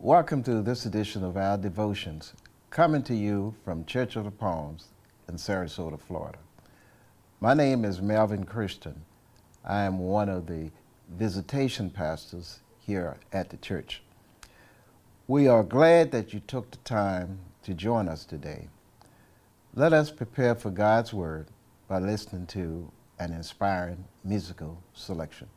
Welcome to this edition of our devotions, coming to you from Church of the Palms in Sarasota, Florida. My name is Melvin Christian. I am one of the visitation pastors here at the church. We are glad that you took the time to join us today. Let us prepare for God's Word by listening to an inspiring musical selection.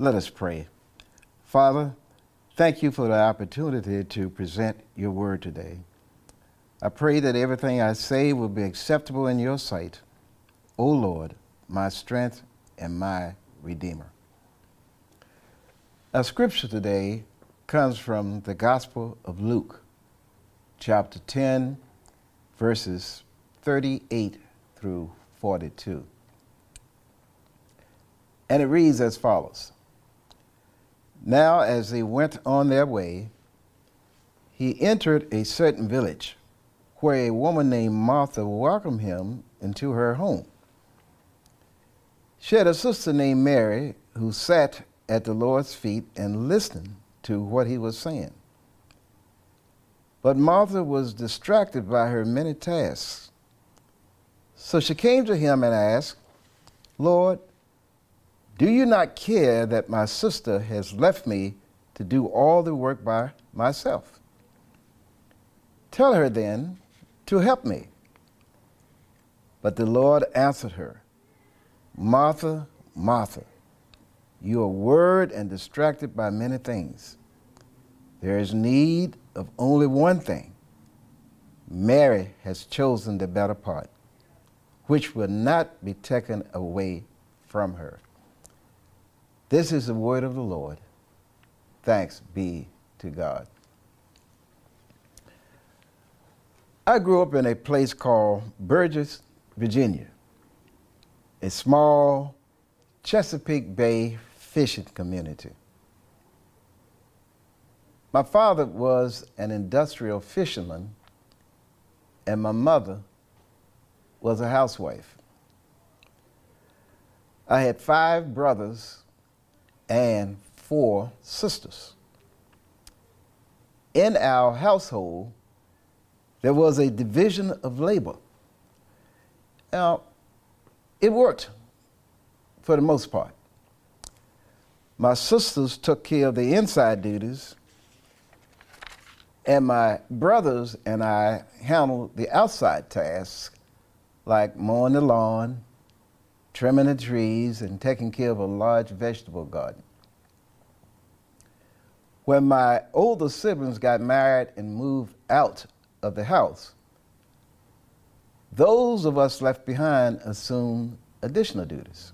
Let us pray. Father, thank you for the opportunity to present your word today. I pray that everything I say will be acceptable in your sight, O Lord, my strength and my Redeemer. Our scripture today comes from the Gospel of Luke, chapter 10, verses 38 through 42. And it reads as follows now, as they went on their way, he entered a certain village where a woman named Martha welcomed him into her home. She had a sister named Mary who sat at the Lord's feet and listened to what he was saying. But Martha was distracted by her many tasks. So she came to him and asked, Lord, do you not care that my sister has left me to do all the work by myself? Tell her then to help me. But the Lord answered her, Martha, Martha, you are worried and distracted by many things. There is need of only one thing. Mary has chosen the better part, which will not be taken away from her. This is the word of the Lord. Thanks be to God. I grew up in a place called Burgess, Virginia, a small Chesapeake Bay fishing community. My father was an industrial fisherman, and my mother was a housewife. I had five brothers and four sisters. In our household, there was a division of labor. Now, it worked for the most part. My sisters took care of the inside duties, and my brothers and I handled the outside tasks like mowing the lawn, trimming the trees, and taking care of a large vegetable garden. When my older siblings got married and moved out of the house, those of us left behind assumed additional duties.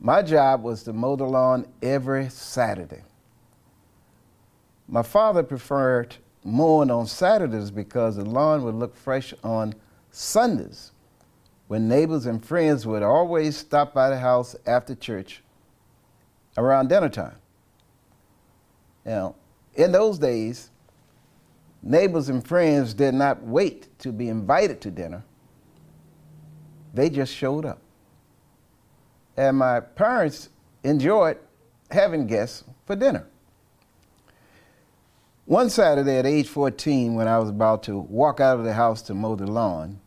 My job was to mow the lawn every Saturday. My father preferred mowing on Saturdays because the lawn would look fresh on Sundays when neighbors and friends would always stop by the house after church around dinner time. Now, in those days, neighbors and friends did not wait to be invited to dinner. They just showed up. And my parents enjoyed having guests for dinner. One Saturday at age 14, when I was about to walk out of the house to mow the lawn,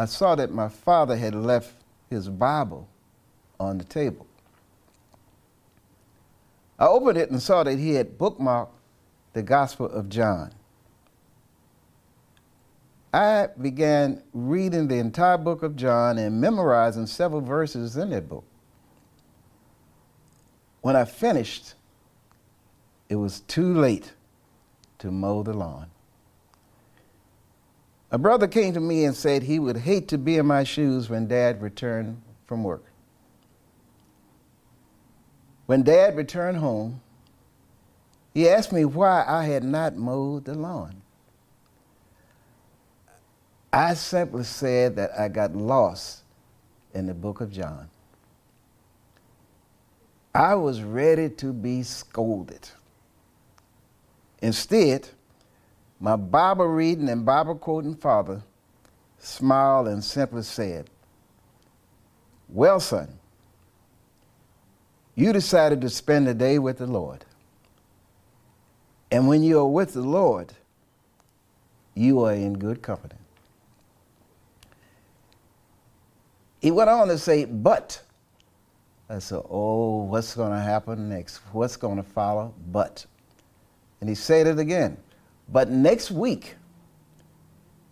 I saw that my father had left his Bible on the table. I opened it and saw that he had bookmarked the Gospel of John. I began reading the entire book of John and memorizing several verses in that book. When I finished, it was too late to mow the lawn. A brother came to me and said he would hate to be in my shoes when dad returned from work. When dad returned home, he asked me why I had not mowed the lawn. I simply said that I got lost in the book of John. I was ready to be scolded. Instead, my Bible reading and Bible quoting father smiled and simply said, Well, son, you decided to spend the day with the Lord. And when you are with the Lord, you are in good company. He went on to say, but. I said, oh, what's going to happen next? What's going to follow? But. And he said it again. But next week,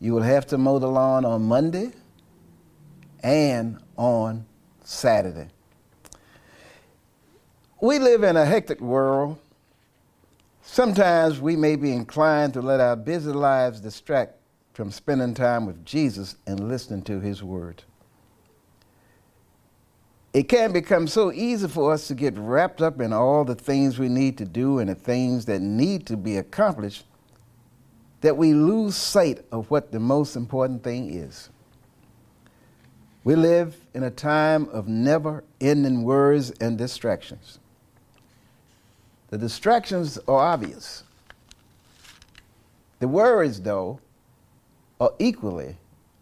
you will have to mow the lawn on Monday and on Saturday. We live in a hectic world. Sometimes we may be inclined to let our busy lives distract from spending time with Jesus and listening to his word it can become so easy for us to get wrapped up in all the things we need to do and the things that need to be accomplished that we lose sight of what the most important thing is. We live in a time of never ending worries and distractions. The distractions are obvious. The worries, though, are equally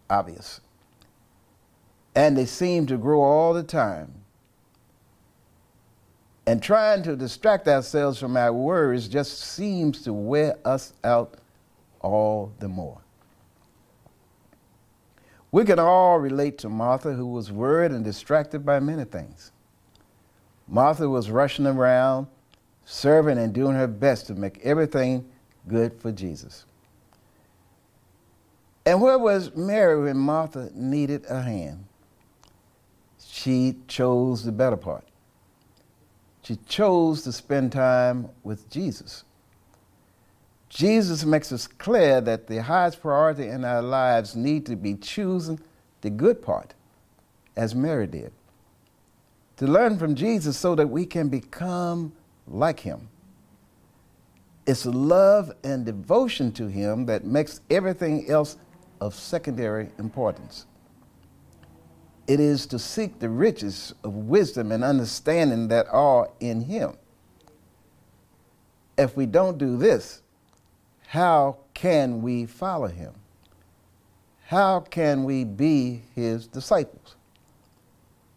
obvious and they seem to grow all the time. And trying to distract ourselves from our worries just seems to wear us out all the more. We can all relate to Martha, who was worried and distracted by many things. Martha was rushing around, serving and doing her best to make everything good for Jesus. And where was Mary when Martha needed a hand? she chose the better part. She chose to spend time with Jesus. Jesus makes us clear that the highest priority in our lives need to be choosing the good part, as Mary did. To learn from Jesus so that we can become like him. It's love and devotion to him that makes everything else of secondary importance. It is to seek the riches of wisdom and understanding that are in Him. If we don't do this, how can we follow Him? How can we be His disciples?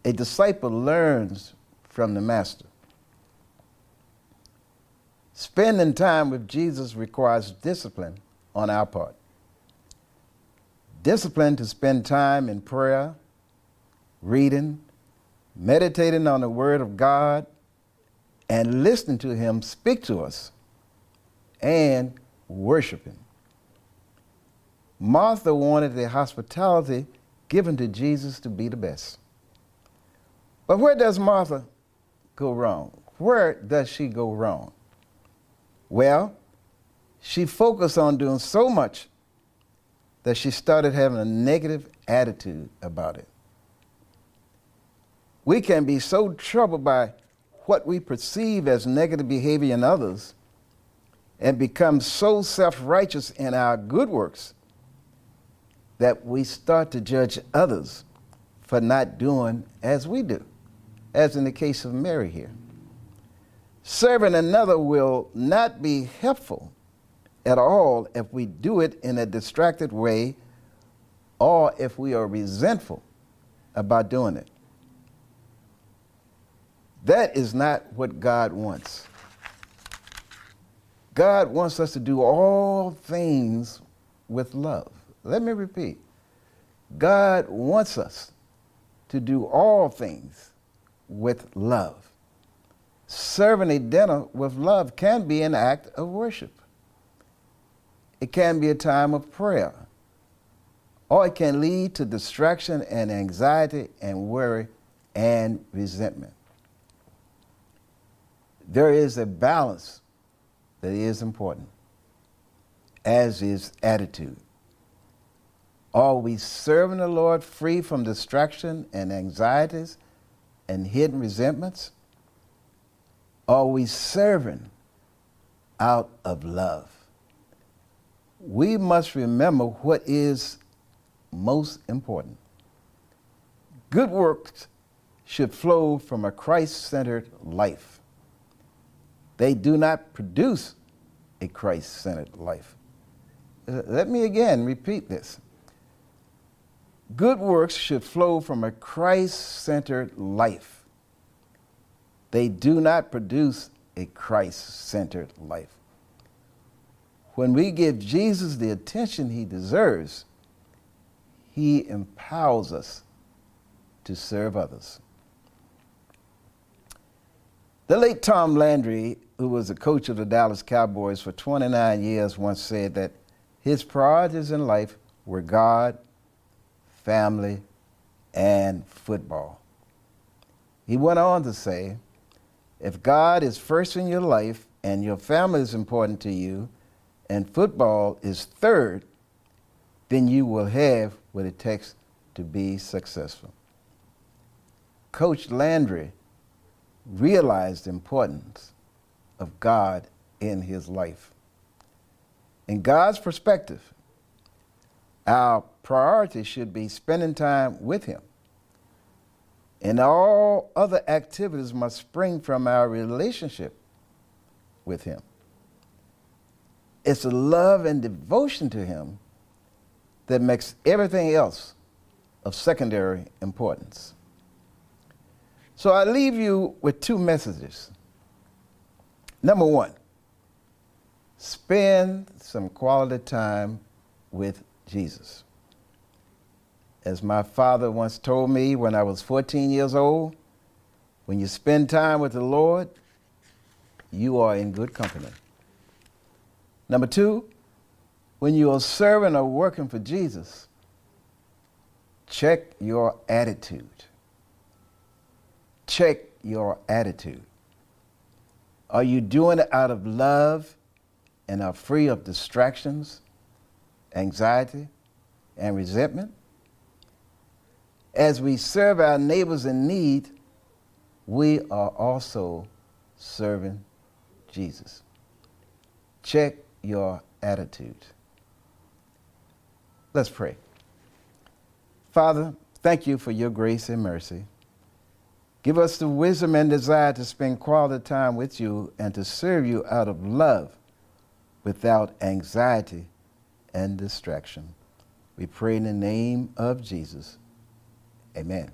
A disciple learns from the Master. Spending time with Jesus requires discipline on our part. Discipline to spend time in prayer, reading, meditating on the Word of God, and listening to Him speak to us, and worshiping. Martha wanted the hospitality given to Jesus to be the best. But where does Martha go wrong? Where does she go wrong? Well, she focused on doing so much that she started having a negative attitude about it. We can be so troubled by what we perceive as negative behavior in others and become so self righteous in our good works that we start to judge others for not doing as we do, as in the case of Mary here. Serving another will not be helpful at all if we do it in a distracted way or if we are resentful about doing it. That is not what God wants. God wants us to do all things with love. Let me repeat God wants us to do all things with love. Serving a dinner with love can be an act of worship. It can be a time of prayer, or it can lead to distraction and anxiety and worry and resentment. There is a balance that is important, as is attitude. Are we serving the Lord free from distraction and anxieties and hidden resentments? Are we serving out of love? We must remember what is most important. Good works should flow from a Christ centered life. They do not produce a Christ centered life. Uh, let me again repeat this. Good works should flow from a Christ centered life. They do not produce a Christ centered life. When we give Jesus the attention he deserves, he empowers us to serve others. The late Tom Landry, who was the coach of the Dallas Cowboys for 29 years, once said that his priorities in life were God family, and football. He went on to say, if God is first in your life and your family is important to you and football is third, then you will have what it takes to be successful. Coach Landry realized the importance of God in his life. In God's perspective, our priority should be spending time with Him. And all other activities must spring from our relationship with Him. It's a love and devotion to Him that makes everything else of secondary importance. So I leave you with two messages. Number one, spend some quality time with Jesus. As my father once told me when I was 14 years old, when you spend time with the Lord, you are in good company. Number two, when you are serving or working for Jesus, check your attitude. Check your attitude. Are you doing it out of love and are free of distractions anxiety, and resentment. As we serve our neighbors in need, we are also serving Jesus. Check your attitude. Let's pray. Father, thank you for your grace and mercy. Give us the wisdom and desire to spend quality time with you and to serve you out of love without anxiety and distraction. We pray in the name of Jesus. Amen.